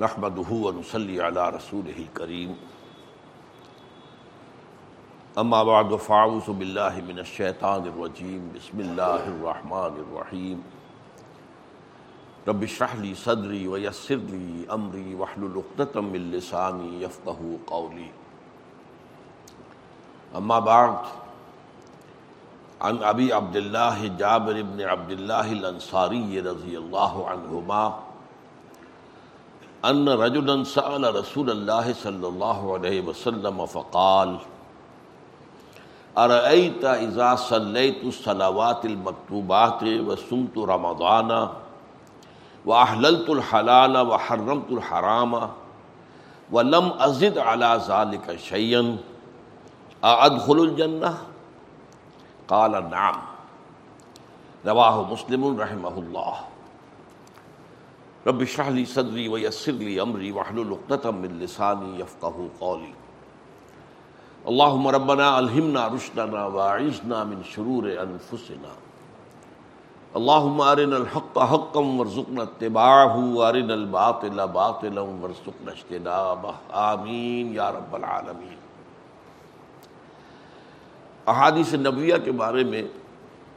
نحمده ونصلي على رسوله الكريم. اما بعد فاعوذ بالله من الشيطان الرجيم. بسم الله الرحمن الرحيم. رب اشرح لي صدري ويسر لي امري واحلل عقدة من لساني يفقهوا قولي. اما بعد، عن ابي عبد الله جابر بن عبد الله الانصاري رضي الله عنهما ان رجلا سأل رسول الله صلى الله عليه وسلم فقال ارأيت اذا صليت الصلوات المكتوبات وصمت رمضان واحللت الحلال وحرمت الحرام ولم ازد على ذلك شيئا ادخل الجنة؟ قال، نعم. رواه مسلم رحمه الله. رب اشرح لي صدري ويسر لي امري واحلل عقدة من لساني يفقهوا قولي. اللهم ربنا الهمنا رشدنا واعذنا من شرور انفسنا اللهم ارنا الحق حقا وارزقنا اتباعه وارنا الباطل باطلا وارزقنا اجتنابه. آمین یا رب العالمین احادیث نبویہ کے بارے میں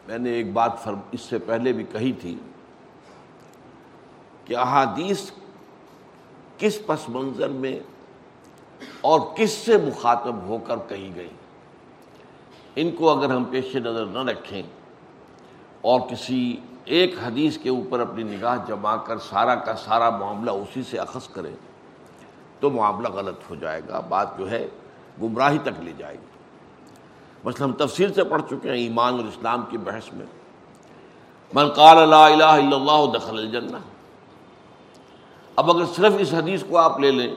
میں نے ایک بات فرم اس سے پہلے بھی کہی تھی کہ احادیث کس پس منظر میں اور کس سے مخاطب ہو کر کہی گئی۔ ان کو اگر ہم پیش نظر نہ رکھیں اور کسی ایک حدیث کے اوپر اپنی نگاہ جما کر سارا کا سارا معاملہ اسی سے اخذ کریں تو معاملہ غلط ہو جائے گا، بات جو ہے گمراہی تک لے جائے گی۔ مثلا ہم تفصیل سے پڑھ چکے ہیں ایمان اور اسلام کی بحث میں۔ من قال لا الہ الا اللہ دخل الجنہ۔ اب اگر صرف اس حدیث کو آپ لے لیں،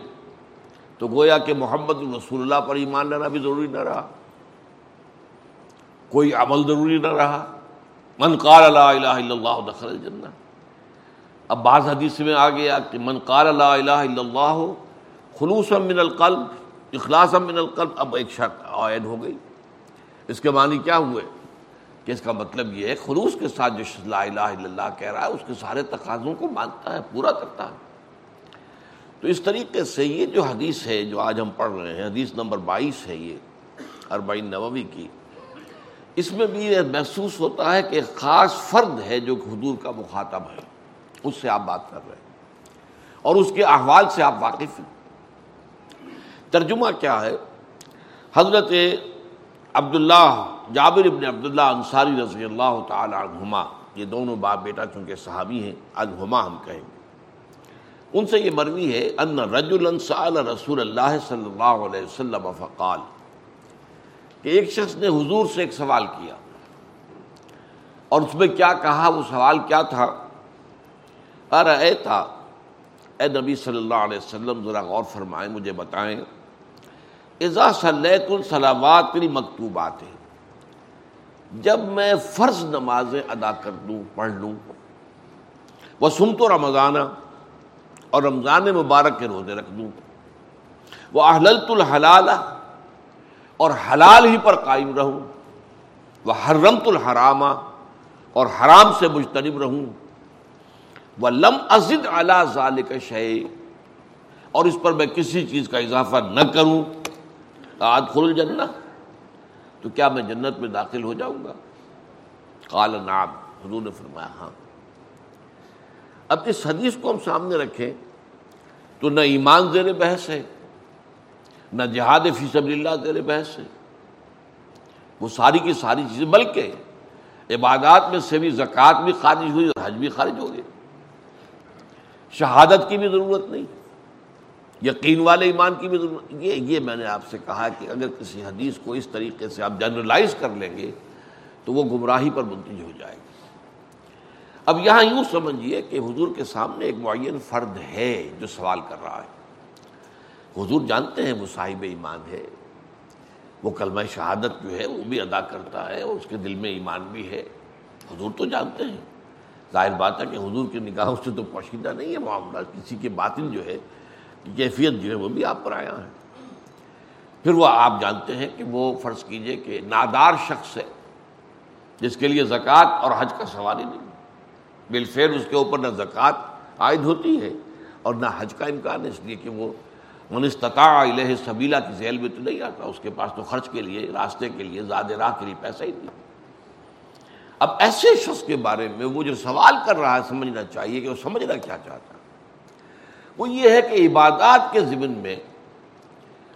تو گویا کہ محمد رسول اللہ پر ایمان لانا بھی ضروری نہ رہا۔ کوئی عمل ضروری نہ رہا۔ من قال لا الہ الا اللہ دخل الجنہ۔ اب بعض حدیث میں آ گیا کہ من قال لا الہ الا اللہ خلوصا من القلب، اخلاصا من القلب، اب ایک شرط عائد ہو گئی۔ اس کے معنی کیا ہوئے؟ کہ اس کا مطلب یہ ہے، خلوص کے ساتھ جو لا الہ الا اللہ کہہ رہا ہے، اس کے سارے تقاضوں کو مانتا ہے، پورا کرتا ہے۔ تو اس طریقے سے یہ جو حدیث ہے جو آج ہم پڑھ رہے ہیں، حدیث نمبر بائیس ہے یہ، اربعین نووی کی، اس میں بھی یہ محسوس ہوتا ہے کہ خاص فرد ہے جو حضور کا مخاطب ہے۔ اس سے آپ بات کر رہے ہیں۔ اور اس کے احوال سے آپ واقف ہیں۔ ترجمہ کیا ہے؟ حضرت عبداللہ جابر ابن عبداللہ انصاری رضی اللہ تعالی عنہما، یہ دونوں باپ بیٹا چونکہ صحابی ہیں عنہما ہم کہیں۔ گے ان سے یہ مروی ہے ان رجلا سأل رسول اللہ صلی اللہ علیہ وسلم فقال۔ کہ ایک شخص نے حضور سے ایک سوال کیا۔ اور اس میں کیا کہا؟ وہ سوال کیا تھا؟ ارے تھا اے نبی صلی اللہ علیہ وسلم، ذرا غور فرمائیں، مجھے بتائیں۔ اذا صلیت الصلاوات مکتوبات جب میں فرض نمازیں ادا کر دوں، پڑھ لوں۔ وہ سن تو رمضانہ اور رمضان مبارک کے روزے رکھ دوں۔ وہ احللت الحلال، اور حلال ہی پر قائم رہوں۔ وہ حرمت الحرامہ اور حرام سے مجتنب رہوں۔ وہ لم ازد اعلیٰ ذالک شے اور اس پر میں کسی چیز کا اضافہ نہ کروں۔ آج خل الجنہ، تو کیا میں جنت میں داخل ہو جاؤں گا؟ قال نعم، حضور نے فرمایا ہاں۔ اب اس حدیث کو ہم سامنے رکھیں تو نہ ایمان زیر بحث ہے، نہ جہاد فی سبیل اللہ زیر بحث ہے۔ وہ ساری کی ساری چیزیں، بلکہ عبادات میں سے بھی، زکوٰۃ بھی خارج ہوئی اور حج بھی خارج ہو گئی شہادت کی بھی ضرورت نہیں، یقین والے ایمان کی بھی ضرورت یہ یہ میں نے آپ سے کہا کہ اگر کسی حدیث کو اس طریقے سے آپ جنرلائز کر لیں گے تو وہ گمراہی پر منتج ہو جائے گا۔ اب یہاں یوں سمجھیے کہ حضور کے سامنے ایک معین فرد ہے جو سوال کر رہا ہے۔ حضور جانتے ہیں وہ صاحب ایمان ہے۔ وہ کلمہ شہادت جو ہے وہ بھی ادا کرتا ہے اور اس کے دل میں ایمان بھی ہے۔ حضور تو جانتے ہیں۔ ظاہر بات ہے کہ حضور کی نگاہوں سے تو پوشیدہ نہیں ہے معاملہ، کسی کے باطن جو ہے کیفیت جو ہے وہ بھی آپ پر آیا ہے۔ پھر وہ آپ جانتے ہیں کہ وہ فرض کیجیے کہ نادار شخص ہے، جس کے لیے زکوٰۃ اور حج کا سوال ہی نہیں۔ بالفیر اس کے اوپر نہ زکوٰۃ عائد ہوتی ہے اور نہ حج کا امکان ہے، اس لیے کہ وہ منستطاع الہ سبیلا کی ذیل میں تو نہیں آتا، اس کے پاس تو خرچ کے لیے، راستے کے لیے زاد راہ کے لیے پیسہ ہی نہیں۔ اب ایسے شخص کے بارے میں وہ جو سوال کر رہا ہے، سمجھنا چاہیے کہ وہ سمجھنا کیا چاہتا ہے۔ وہ یہ ہے کہ عبادات کے ضمن میں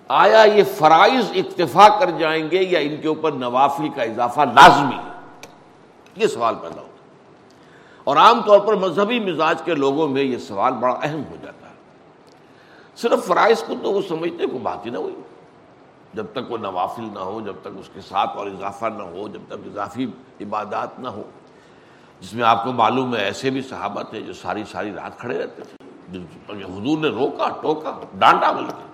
آیا یہ فرائض اکتفا کر جائیں گے یا ان کے اوپر نوافل کا اضافہ لازمی ہے؟ یہ سوال پیدا ہوتا ہے اور عام طور پر مذہبی مزاج کے لوگوں میں یہ سوال بڑا اہم ہو جاتا ہے۔ صرف فرائض کو تو وہ سمجھتے کو بات ہی نہ ہوئی۔ جب تک وہ نوافل نہ ہو، جب تک اس کے ساتھ اور اضافہ نہ ہو، جب تک اضافی عبادات نہ ہو۔ جس میں آپ کو معلوم ہے، ایسے بھی صحابہ تھے جو ساری ساری رات کھڑے رہتے تھے۔ حضور نے روکا، ٹوکا ڈانٹا بول کے۔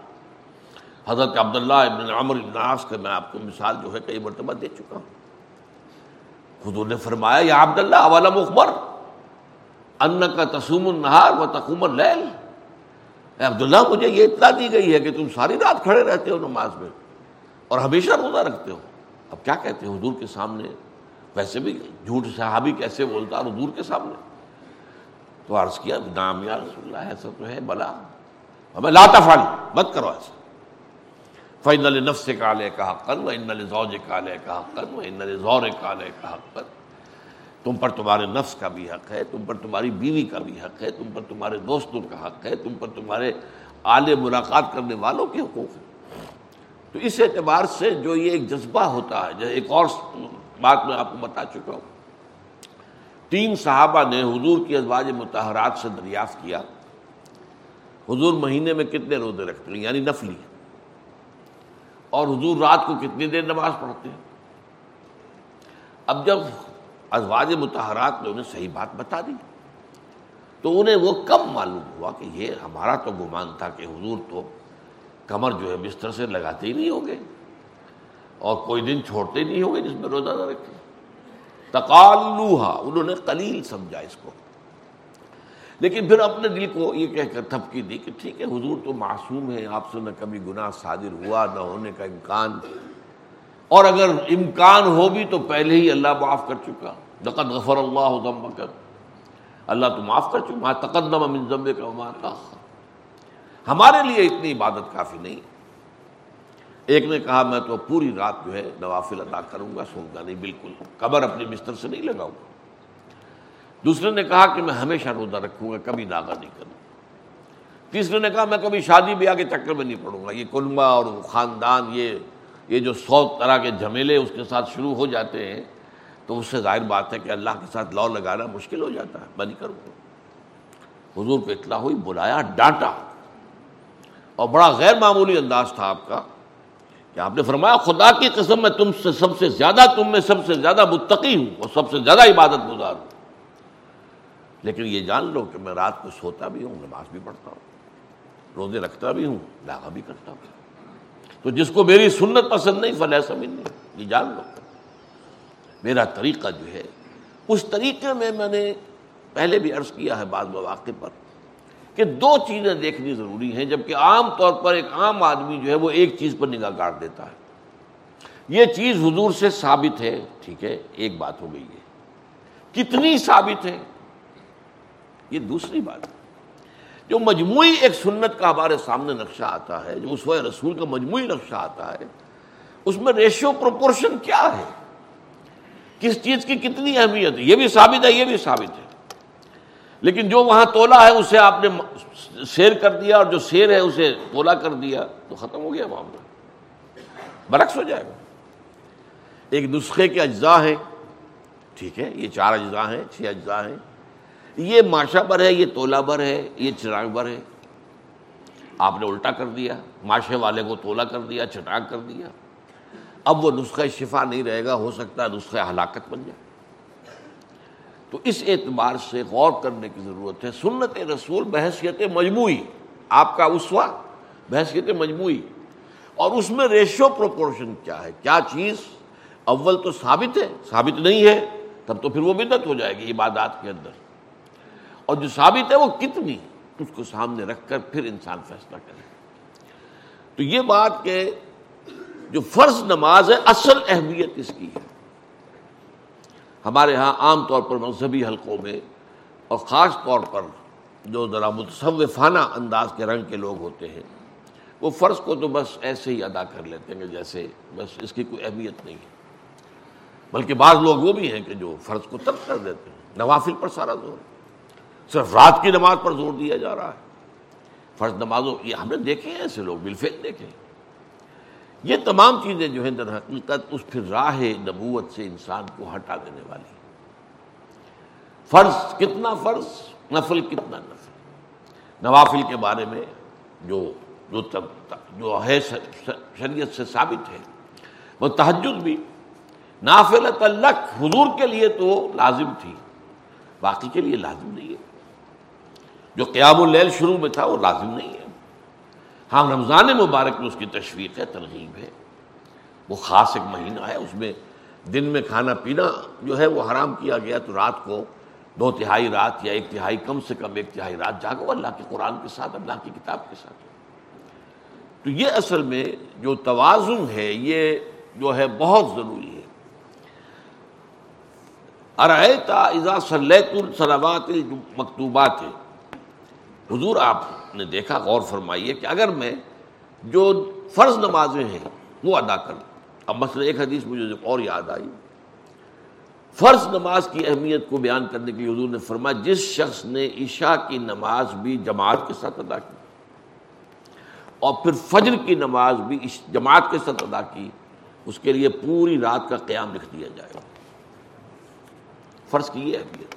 حضرت عبداللہ ابن عمر الناس کا میں آپ کو مثال جو ہے، کئی مرتبہ دے چکا ہوں۔ حضور نے فرمایا، یا عبداللہ اولا مخبر ان کا تسوم النہار و تقوم اللیل۔ اے عبداللہ، مجھے یہ اطلاع دی گئی ہے کہ تم ساری رات کھڑے رہتے ہو نماز میں اور ہمیشہ روزہ رکھتے ہو۔ اب کیا کہتے ہیں حضور کے سامنے؟ ویسے بھی جھوٹ صحابی کیسے بولتا اور حضور کے سامنے؟ تو عرض کیا نام یا رسول اللہ، ایسا تو ہے، بلا۔ ہمیں لاتا فال مت کرو ایسا۔ فن نفس کالے کا حقن و ان زوج کالے کا حقن و ان زور کالے کا حقن تم پر تمہارے نفس کا بھی حق ہے، تم پر تمہاری بیوی کا بھی حق ہے، تم پر تمہارے دوستوں کا حق ہے، تم پر تمہارے آل ملاقات کرنے والوں کے حقوق ہیں۔ تو اس اعتبار سے جو یہ ایک جذبہ ہوتا ہے ایک اور بات میں آپ کو بتا چکا ہوں۔ تین صحابہ نے حضور کی ازواج متحرات سے دریافت کیا۔ حضور مہینے میں کتنے روزے رکھتے ہیں؟ یعنی نفلی اور حضور رات کو کتنی دیر نماز پڑھتے ہیں؟ اب جب ازواج متحرات نے انہیں صحیح بات بتا دی۔ تو انہیں وہ کب معلوم ہوا کہ یہ ہمارا تو گمان تھا کہ حضور تو کمر جو ہے بستر سے لگاتے ہی نہیں ہوں گے اور کوئی دن چھوڑتے ہی نہیں ہوں گے جس میں روزہ نہ رکھے۔ تقالوہا، انہوں نے قلیل سمجھا اس کو۔ لیکن پھر اپنے دل کو یہ کہہ کر تھپکی دی کہ ٹھیک ہے، حضور تو معصوم ہے آپ سے نہ کبھی گناہ صادر ہوا، نہ ہونے کا امکان۔ اور اگر امکان ہو بھی تو پہلے ہی اللہ معاف کر چکا۔ دقت غفر اللہ ذمکر اللہ تو معاف کر چکا تقدم من ذنب کا تاخر ہمارے لیے اتنی عبادت کافی نہیں. ایک نے کہا میں تو پوری رات جو ہے نوافل ادا کروں گا سوں گا نہیں، بالکل. قبر اپنے بستر سے نہیں لگاؤں گا. دوسرے نے کہا کہ میں ہمیشہ روزہ رکھوں گا، کبھی داغا نہیں کروں تیسرے نے کہا میں کبھی شادی بیاہ کے چکر میں نہیں پڑوں گا. یہ کنبا اور خاندان، یہ یہ جو سو طرح کے جھمیلے اس کے ساتھ شروع ہو جاتے ہیں تو اس سے ظاہر بات ہے کہ اللہ کے ساتھ لو لگانا مشکل ہو جاتا ہے، میں نہیں کروں حضور پہ اطلاع ہوئی، بلایا، ڈانٹا۔ اور بڑا غیر معمولی انداز تھا آپ کا کہ آپ نے فرمایا، خدا کی قسم میں تم سے سب سے زیادہ، تم میں سب سے زیادہ متقی ہوں اور سب سے زیادہ عبادت گزار ہوں۔ لیکن یہ جان لو کہ میں رات کو سوتا بھی ہوں، نماز بھی پڑھتا ہوں، روزے رکھتا بھی ہوں لاغا بھی کرتا ہوں۔ تو جس کو میری سنت پسند نہیں فلح سمجھ نہیں۔ یہ جان لو۔ میرا طریقہ جو ہے، اس طریقے میں میں نے پہلے بھی عرض کیا ہے بعض مواقع پر کہ دو چیزیں دیکھنی ضروری ہیں، جبکہ عام طور پر ایک عام آدمی جو ہے وہ ایک چیز پر نگاہ گاڑ دیتا ہے۔ یہ چیز حضور سے ثابت ہے، ٹھیک ہے، ایک بات ہو گئی ہے۔ کتنی ثابت ہے؟ یہ دوسری بات۔ جو مجموعی ایک سنت کا ہمارے سامنے نقشہ آتا ہے، جو اس رسول کا مجموعی نقشہ آتا ہے، اس میں ریشو پروپورشن کیا ہے؟ کس چیز کی کتنی اہمیت ہے؟ یہ بھی ثابت ہے، یہ بھی ثابت ہے۔ لیکن جو وہاں تولا ہے، اسے آپ نے شیر کر دیا اور جو شیر ہے، اسے تولا کر دیا، تو ختم ہو گیا معاملہ۔ برعکس ہو جائے گا۔ ایک نسخے کے اجزاء ہیں۔ ٹھیک ہے، یہ چار اجزاء ہیں، چھ اجزاء ہیں۔ یہ ماشا بر ہے، یہ تولا بر ہے، یہ چراغ بر ہے۔ آپ نے الٹا کر دیا معاشرے والے کو تولا کر دیا، چٹاک کر دیا۔ اب وہ نسخہ شفا نہیں رہے گا، ہو سکتا ہے نسخہ ہلاکت بن جائے۔ تو اس اعتبار سے غور کرنے کی ضرورت ہے۔ سنت رسول بحثیت مجموعی، آپ کا اسوا بحثیت مجموعی۔ اور اس میں ریشو پروپورشن کیا ہے؟ کیا چیز اول تو ثابت ہے؟ ثابت نہیں ہے، تب تو پھر وہ بدت ہو جائے گی عبادات کے اندر۔ اور جو ثابت ہے وہ کتنی؟ اس کو سامنے رکھ کر پھر انسان فیصلہ کرے۔ تو یہ بات کہ جو فرض نماز ہے، اصل اہمیت اس کی ہے؟ ہمارے ہاں عام طور پر مذہبی حلقوں میں اور خاص طور پر جو ذرا متصوفانہ انداز کے رنگ کے لوگ ہوتے ہیں، وہ فرض کو تو بس ایسے ہی ادا کر لیتے ہیں جیسے بس اس کی کوئی اہمیت نہیں ہے۔ بلکہ بعض لوگ وہ بھی ہیں کہ جو فرض کو ترک کر دیتے ہیں۔ نوافل پر سارا زور۔ صرف رات کی نماز پر زور دیا جا رہا ہے۔ فرض نمازوں، یہ ہم نے دیکھے ہیں ایسے لوگ، بالفعل دیکھے ہیں۔ یہ تمام چیزیں جو ہیں در حقیقت اس پھر راہ نبوت سے انسان کو ہٹا دینے والی فرض کتنا فرض؟ نفل کتنا نفل؟ نوافل کے بارے میں جو جو جو ہے شریعت سے ثابت ہے، وہ تحجد بھی نافل تلق حضور کے لیے تو لازم تھی۔ باقی کے لیے لازم نہیں ہے۔ جو قیام اللیل شروع میں تھا وہ لازم نہیں ہے۔ ہاں رمضان مبارک میں اس کی تشویق ہے ترغیب ہے۔ وہ خاص ایک مہینہ ہے، اس میں دن میں کھانا پینا جو ہے، وہ حرام کیا گیا تو رات کو دو تہائی رات یا ایک تہائی کم سے کم ایک تہائی رات جاگو، اللہ کے قرآن کے ساتھ، اللہ کی کتاب کے ساتھ۔ تو یہ اصل میں جو توازن ہے، یہ جو ہے، بہت ضروری ہے۔ ارتا ازا صلیت السلامات مکتوبات۔ حضور آپ نے دیکھا، غور فرمائیے کہ اگر میں جو فرض نمازیں ہیں وہ ادا کر اب مثلا ایک حدیث مجھے اور یاد آئی۔ فرض نماز کی اہمیت کو بیان کرنے کے لیے حضور نے فرمایا، جس شخص نے عشاء کی نماز بھی جماعت کے ساتھ ادا کی اور پھر فجر کی نماز بھی جماعت کے ساتھ ادا کی، اس کے لیے پوری رات کا قیام لکھ دیا جائے گا۔ فرض کی یہ اہمیت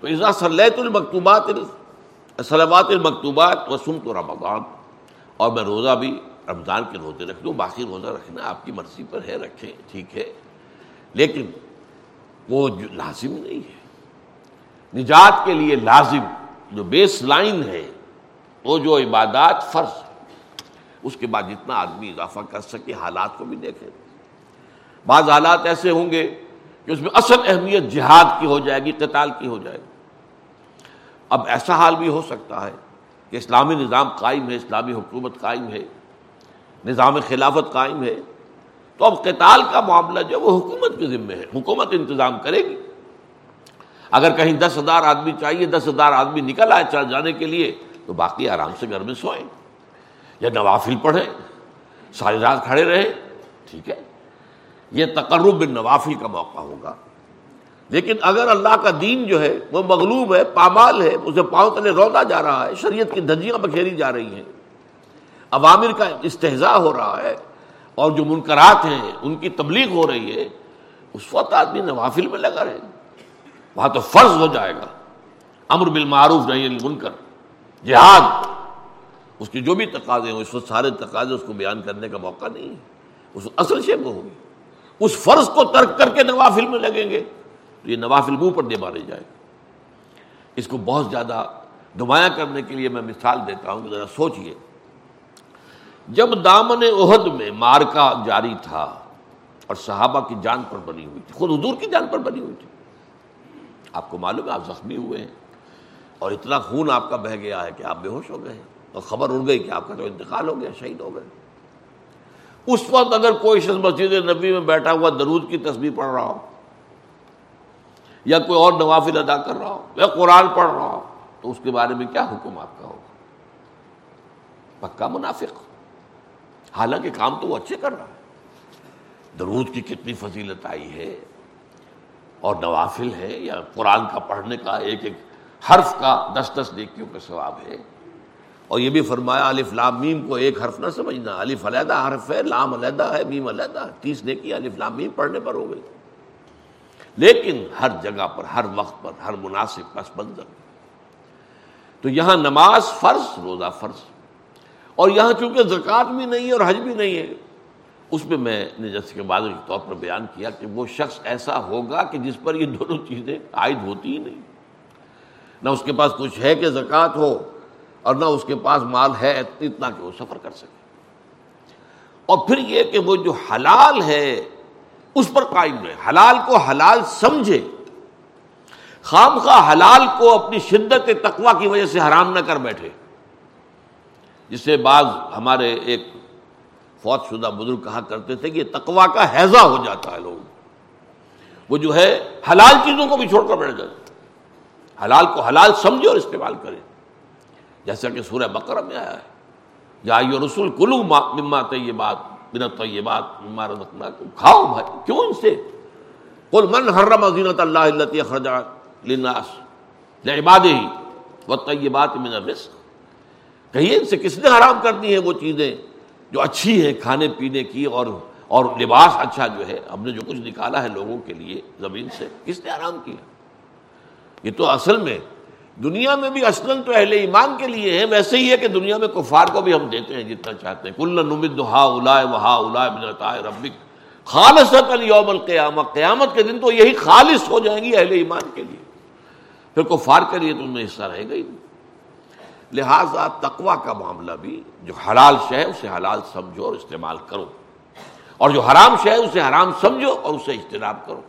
تو ازا صلیت المکتوبات سلامات المکتوبات و سن تو رمضان۔ اور میں روزہ بھی رمضان کے روزے رکھ دوں، باقی روزہ رکھنا آپ کی مرضی پر ہے، رکھیں، ٹھیک ہے۔ لیکن وہ لازم نہیں ہے۔ نجات کے لیے لازم جو بیس لائن ہے، وہ جو عبادات فرض اس کے بعد جتنا آدمی اضافہ کر سکے، حالات کو بھی دیکھے بعض حالات ایسے ہوں گے کہ اس میں اصل اہمیت جہاد کی ہو جائے گی، قتال کی ہو جائے گی۔ اب ایسا حال بھی ہو سکتا ہے کہ اسلامی نظام قائم ہے، اسلامی حکومت قائم ہے، نظام خلافت قائم ہے، تو اب قتال کا معاملہ جو وہ حکومت کے ذمے ہے، حکومت انتظام کرے گی۔ اگر کہیں دس ہزار آدمی چاہیے، دس ہزار آدمی نکل آئے چل جانے کے لیے، تو باقی آرام سے گھر میں سوئیں یا نوافل پڑھیں، ساری رات کھڑے رہے ٹھیک ہے؟ یہ تقرب نوافل کا موقع ہوگا۔ لیکن اگر اللہ کا دین جو ہے وہ مغلوب ہے، پامال ہے، اسے پاؤں تلے رودا جا رہا ہے، شریعت کی دھجیاں بکھیری جا رہی ہیں۔ عوامر کا استحضاء ہو رہا ہے اور جو منکرات ہیں، ان کی تبلیغ ہو رہی ہے، اس وقت آدمی نوافل میں لگا رہے۔ وہاں تو فرض ہو جائے گا۔ امر بالمعروف نہیں منکر جہاد۔ اس کی جو بھی تقاضے ہوں، اس وقت سارے تقاضے اس کو بیان کرنے کا موقع نہیں ہے۔ اس اصل شے میں ہوگی۔ اس فرض کو ترک کر کے نوافل میں لگیں گے۔ تو یہ نوافل منہ پر دے مارے جائے۔ اس کو بہت زیادہ نمایاں کرنے کے لیے میں مثال دیتا ہوں، ذرا سوچئے۔ جب دامن عہد میں مارکا جاری تھا اور صحابہ کی جان پر بنی ہوئی تھی، خود حضور کی جان پر بنی ہوئی تھی۔ آپ کو معلوم ہے، آپ زخمی ہوئے ہیں اور اتنا خون آپ کا بہ گیا ہے کہ آپ بے ہوش ہو گئے ہیں اور خبر اڑ گئی کہ آپ کا تو انتقال ہو گیا، شہید ہو گئے۔ اس وقت اگر کوئی شخص مسجد نبی میں بیٹھا ہوا درود کی تصویر پڑھ رہا ہو یا کوئی اور نوافل ادا کر رہا ہو یا قرآن پڑھ رہا ہو، تو اس کے بارے میں کیا حکم آپ کا ہوگا؟ پکا منافق۔ حالانکہ کام تو وہ اچھے کر رہا ہے۔ درود کی کتنی فضیلت آئی ہے۔ اور نوافل ہے یا قرآن کا پڑھنے کا ایک ایک حرف کا دس دس نیکیوں کا ثواب ہے۔ اور یہ بھی فرمایا، الف لام میم کو ایک حرف نہ سمجھنا۔ الف علیحدہ حرف ہے، لام علیحدہ ہے، میم علیحدہ تیس نیکی الف لام میم پڑھنے پر ہو گئی۔ لیکن ہر جگہ پر، ہر وقت پر، ہر مناسب پس منظر۔ تو یہاں نماز فرض، روزہ فرض۔ اور یہاں چونکہ زکوٰۃ بھی نہیں ہے اور حج بھی نہیں ہے، اس میں میں نے جیسے کہ بعد کے طور پر بیان کیا کہ وہ شخص ایسا ہوگا کہ جس پر یہ دونوں چیزیں عائد ہوتی ہی نہیں۔ نہ اس کے پاس کچھ ہے کہ زکوٰۃ ہو اور نہ اس کے پاس مال ہے اتنا کہ وہ سفر کر سکے۔ اور پھر یہ کہ وہ جو حلال ہے اس پر قائم رہے۔ حلال کو حلال سمجھے۔ خام خواہ حلال کو اپنی شدت تقوا کی وجہ سے حرام نہ کر بیٹھے۔ جسے بعض ہمارے ایک فوت شدہ بزرگ کہا کرتے تھے کہ تقوا کا حیضہ ہو جاتا ہے لوگ وہ جو ہے حلال چیزوں کو بھی چھوڑ کر بیٹھ جاتے حلال کو حلال سمجھے اور استعمال کرے۔ جیسا کہ سورہ بقرہ میں آیا ہے۔ یا یہ رسول کلو مما طیبات۔ بنا طیبات مما رزقنا کھاؤ بھائی، کیوں ان سے؟ قل من حرم زینت اللہ التي اخرج للناس لعباده والطیبات من الرزق. کہیے ان سے کس نے حرام کر دی ہیں وہ چیزیں جو اچھی ہیں، کھانے پینے کی اور اور لباس اچھا جو ہے، ہم نے جو کچھ نکالا ہے لوگوں کے لیے زمین سے، کس نے آرام کیا؟ یہ تو اصل میں دنیا میں بھی اصل تو اہل ایمان کے لیے ہے ویسے ہی ہے کہ دنیا میں کفار کو بھی ہم دیتے ہیں جتنا چاہتے ہیں۔ کل نمد ہا الا وہا الا ربک۔ خالص یوم القیامہ قیامت کے دن تو یہی خالص ہو جائیں گی اہل ایمان کے لیے۔ پھر کفار کے لیے تو ان میں حصہ رہے گا ہی نہیں۔ لہذا تقوا کا معاملہ بھی، جو حلال شے اسے حلال سمجھو اور استعمال کرو۔ اور جو حرام شے اسے حرام سمجھو اور اسے اجتناب کرو۔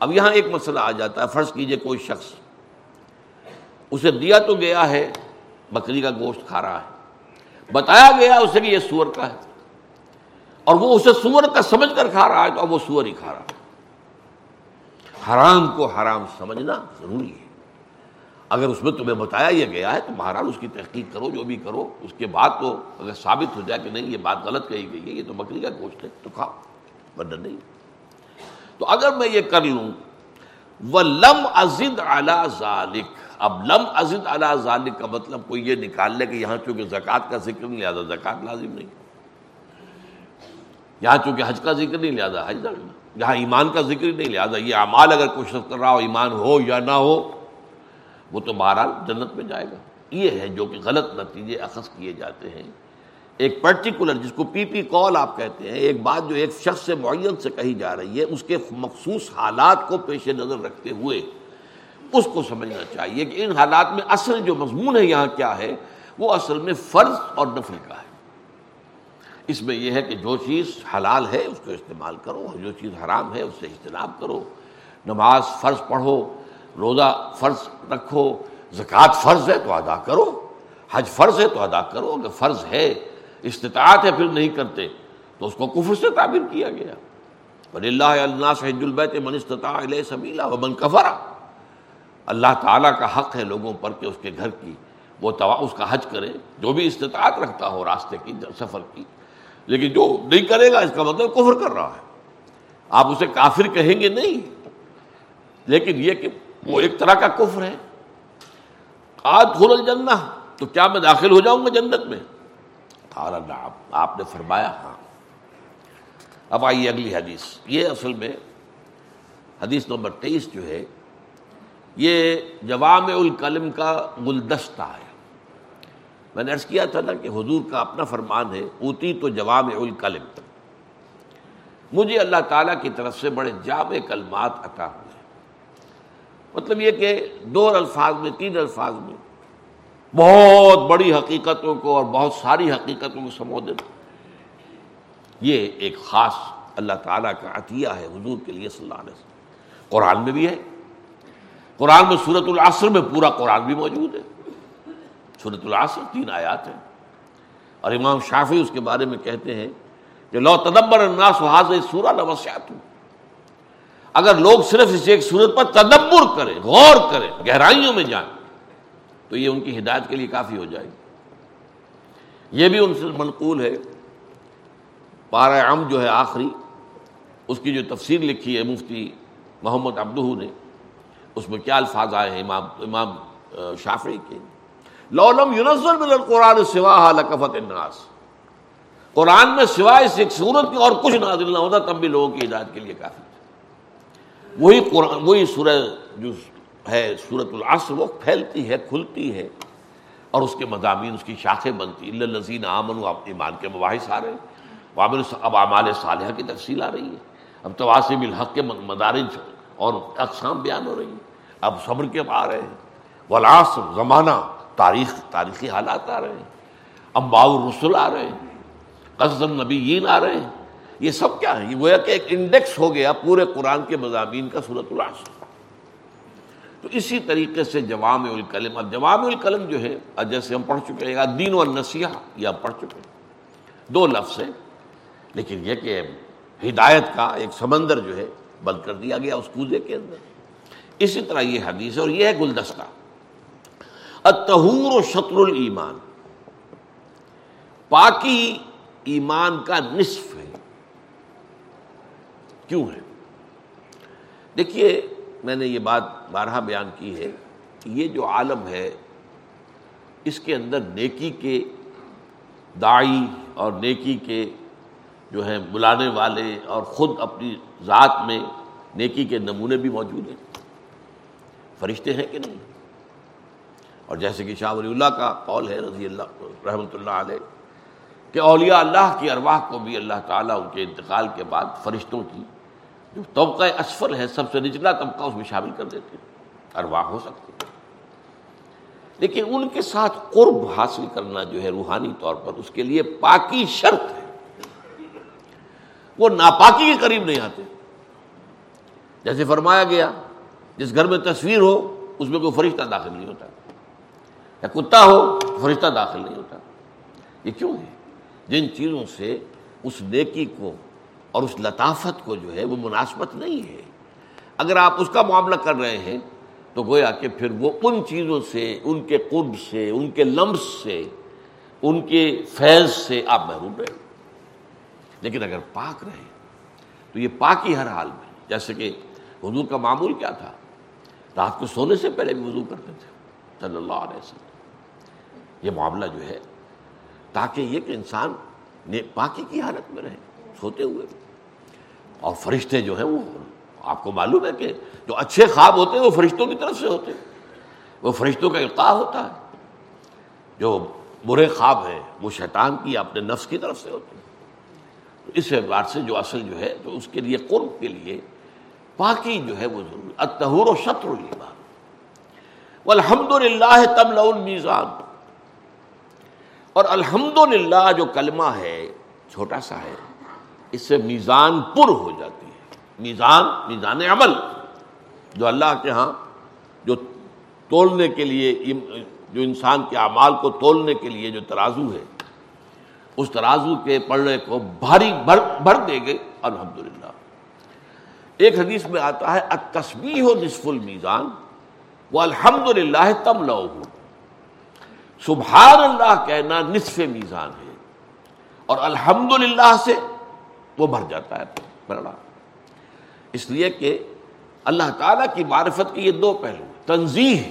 اب یہاں ایک مسئلہ آ جاتا ہے۔ فرض کیجیے کوئی شخص اسے دیا تو گیا ہے، بکری کا گوشت کھا رہا ہے۔ بتایا گیا اسے کہ یہ سور کا ہے۔ اور وہ اسے سور کا سمجھ کر کھا رہا ہے، تو اب وہ سور ہی کھا رہا ہے۔ حرام کو حرام سمجھنا ضروری ہے۔ اگر اس میں تمہیں بتایا یہ گیا ہے، تو بہرحال اس کی تحقیق کرو، جو بھی کرو، اس کے بعد تو اگر ثابت ہو جائے کہ نہیں، یہ بات غلط کہی گئی ہے، یہ تو بکری کا گوشت ہے، تو کھاؤ، ورنہ نہیں۔ تو اگر میں یہ کر لوں وہ لم ازد اعلی ذالک اب لم ازد اعلی ذالک کا مطلب کوئی یہ نکال لے کہ یہاں چونکہ زکوٰۃ کا ذکر نہیں، لہٰذا زکوٰۃ لازم نہیں۔ یہاں چونکہ حج کا ذکر نہیں، لہٰذا حج لازم یہاں ایمان کا ذکر نہیں، لہٰذا یہ اعمال اگر کوشش کر رہا ہو، ایمان ہو یا نہ ہو، وہ تو بہرحال جنت میں جائے گا۔ یہ ہے جو کہ غلط نتیجے اخذ کیے جاتے ہیں۔ ایک پرٹیکولر جس کو پی پی کال آپ کہتے ہیں، ایک بات جو ایک شخص سے معین سے کہی جا رہی ہے، اس کے مخصوص حالات کو پیش نظر رکھتے ہوئے اس کو سمجھنا چاہیے کہ ان حالات میں اصل جو مضمون ہے یہاں کیا ہے، وہ اصل میں فرض اور نفل کا ہے۔ اس میں یہ ہے کہ جو چیز حلال ہے، اس کو استعمال کرو جو چیز حرام ہے، اس سے اجتناب کرو۔ نماز فرض پڑھو، روزہ فرض رکھو، زکوٰۃ فرض ہے تو ادا کرو، حج فرض ہے تو ادا کرو، اگر فرض ہے، استطاعت ہے پھر نہیں کرتے، تو اس کو کفر سے تعبیر کیا گیا۔ اللہ اللہ حج البیت من استطاع علیہ سبیلا و من کفرا اللہ تعالیٰ کا حق ہے لوگوں پر کہ اس کے گھر کی وہ توا، اس کا حج کرے، جو بھی استطاعت رکھتا ہو راستے کی، سفر کی، لیکن جو نہیں کرے گا، اس کا مطلب کفر کر رہا ہے۔ آپ اسے کافر کہیں گے نہیں، لیکن یہ کہ وہ ایک طرح کا کفر ہے۔ آج کھل الجنہ تو کیا میں داخل ہو جاؤں گا جنت میں؟ آپ نے فرمایا ہاں۔ اب آئیے اگلی حدیث۔ یہ اصل میں حدیث نمبر تیئیس جو ہے یہ جوام الکلم کا گلدستہ ہے۔ میں نے عرض کیا تھا نا کہ حضور کا اپنا فرمان ہے، اوتی تو جوام الکلم۔ تک مجھے اللہ تعالیٰ کی طرف سے بڑے جامع کلمات عطا ہوئے۔ مطلب یہ کہ دو الفاظ میں، تین الفاظ میں بہت بڑی حقیقتوں کو اور بہت ساری حقیقتوں کو سمو دینا یہ ایک خاص اللہ تعالیٰ کا عطیہ ہے حضور کے لیے صلی اللہ علیہ وسلم۔ قرآن میں بھی ہے۔ قرآن میں صورت العصر میں پورا قرآن بھی موجود ہے۔ صورت العصر تین آیات ہیں۔ اور امام شافی اس کے بارے میں کہتے ہیں کہ لو تدبر الناس حاضر سورہ نوسیات اگر لوگ صرف اس ایک صورت پر تدبر کریں، غور کریں، گہرائیوں میں جائیں، تو یہ ان کی ہدایت کے لیے کافی ہو جائے گی۔ یہ بھی ان سے منقول ہے۔ پارہ ام جو ہے آخری، اس کی جو تفسیر لکھی ہے مفتی محمد عبدہ نے اس میں کیا الفاظ آئے ہیں؟ امام امام شافعی کے۔ لولم یونزل من القرآن سوا لکفت الناس۔ قرآن میں سوائے اس ایک صورت کی اور کچھ نازل نہ ہوتا، تب بھی لوگوں کی ہدایت کے لیے کافی۔ وہی قرآن وہی سورہ جو ہے صورت العصر، وہ پھیلتی ہے، کھلتی ہے اور اس کے مضامین، اس کی شاخیں بنتی اللہ لذین آمن و ایمان کے مباحث آ رہے ہیں۔ وامن اب اعمال صالحہ کی تفصیل آ رہی ہے۔ اب تواسب الحق کے مدارج اور اقسام بیان ہو رہی ہیں۔ اب صبر کے آ رہے ہیں ولاسر زمانہ، تاریخ، تاریخی حالات آ رہے ہیں۔ امبا الرسل آ رہے ہیں۔ قصم نبیین آ رہے ہیں۔ یہ سب کیا ہے؟ یہ گویا کہ ایک انڈیکس ہو گیا پورے قرآن کے مضامین کا صورت العصر۔ تو اسی طریقے سے جوام الکلم اب جوام الکلم جو ہے جیسے ہم پڑھ چکے ہیں دین و نسیحہ یہ ہم پڑھ چکے ہیں۔ دو لفظ ہیں، لیکن یہ کہ ہدایت کا ایک سمندر جو ہے، بند کر دیا گیا اس کوزے کے اندر۔ اسی طرح یہ حدیث ہے اور یہ ہے گلدستہ۔ اتہور و شطر المان پاکی ایمان کا نصف ہے۔ کیوں ہے؟ دیکھیے، میں نے یہ بات بارہا بیان کی ہے کہ یہ جو عالم ہے، اس کے اندر نیکی کے دائی اور نیکی کے جو ہیں، بلانے والے اور خود اپنی ذات میں نیکی کے نمونے بھی موجود ہیں۔ فرشتے ہیں کہ نہیں؟ اور جیسے کہ شاہ ولی اللہ کا قول ہے، رضی اللہ رحمۃ اللہ علیہ، کہ اولیاء اللہ کی ارواح کو بھی اللہ تعالیٰ ان کے انتقال کے بعد فرشتوں کی جو طبقہ اسفل ہے، سب سے نچلا طبقہ، اس میں شامل کر دیتے ہیں۔ ارواح ہو سکتے ہیں۔ لیکن ان کے ساتھ قرب حاصل کرنا جو ہے روحانی طور پر، اس کے لیے پاکی شرط ہے۔ وہ ناپاکی کے قریب نہیں آتے۔ جیسے فرمایا گیا جس گھر میں تصویر ہو، اس میں کوئی فرشتہ داخل نہیں ہوتا۔ یا کتا ہو، فرشتہ داخل نہیں ہوتا۔ یہ کیوں ہے؟ جن چیزوں سے اس نیکی کو اور اس لطافت کو جو ہے وہ مناسبت نہیں ہے۔ اگر آپ اس کا معاملہ کر رہے ہیں، تو گویا کہ پھر وہ ان چیزوں سے، ان کے قرب سے، ان کے لمس سے، ان کے فیض سے آپ محروم رہے لیکن اگر پاک رہے تو یہ پاک ہی ہر حال میں، جیسے کہ حضور کا معمول کیا تھا؟ رات کو سونے سے پہلے بھی وضو کرتے تھے، صلی اللہ علیہ وسلم۔ یہ معاملہ جو ہے، تاکہ یہ کہ انسان پاکی کی حالت میں رہے، سوتے ہوئے۔ اور فرشتے جو ہیں، وہ آپ کو معلوم ہے کہ جو اچھے خواب ہوتے ہیں، وہ فرشتوں کی طرف سے ہوتے ہیں۔ وہ فرشتوں کا القاع ہوتا ہے۔ جو برے خواب ہیں، وہ شیطان کی، اپنے نفس کی طرف سے ہوتے ہیں۔ اس اعتبار سے جو اصل جو ہے تو اس کے لیے قرب کے لیے پاکی جو ہے وہ ضروری اتہور و شطر المان الحمد للہ تم میزان اور الحمد للہ جو کلمہ ہے، چھوٹا سا ہے، اس سے میزان پر ہو جاتی ہے۔ میزان میزان عمل۔ جو اللہ کے ہاں جو تولنے کے لیے، جو انسان کے اعمال کو تولنے کے لیے جو ترازو ہے، اس ترازو کے پڑھنے کو بھاری بھر بھر دے گئے۔ الحمد للہ ایک حدیث میں آتا ہے تصبی ہو نصف المیزان وہ الحمد للہ تم لو سبحان اللہ کہنا نصف میزان ہے، اور الحمد للہ سے وہ بھر جاتا ہے بڑا اس لیے کہ اللہ تعالیٰ کی معرفت کے یہ دو پہلو تنظیح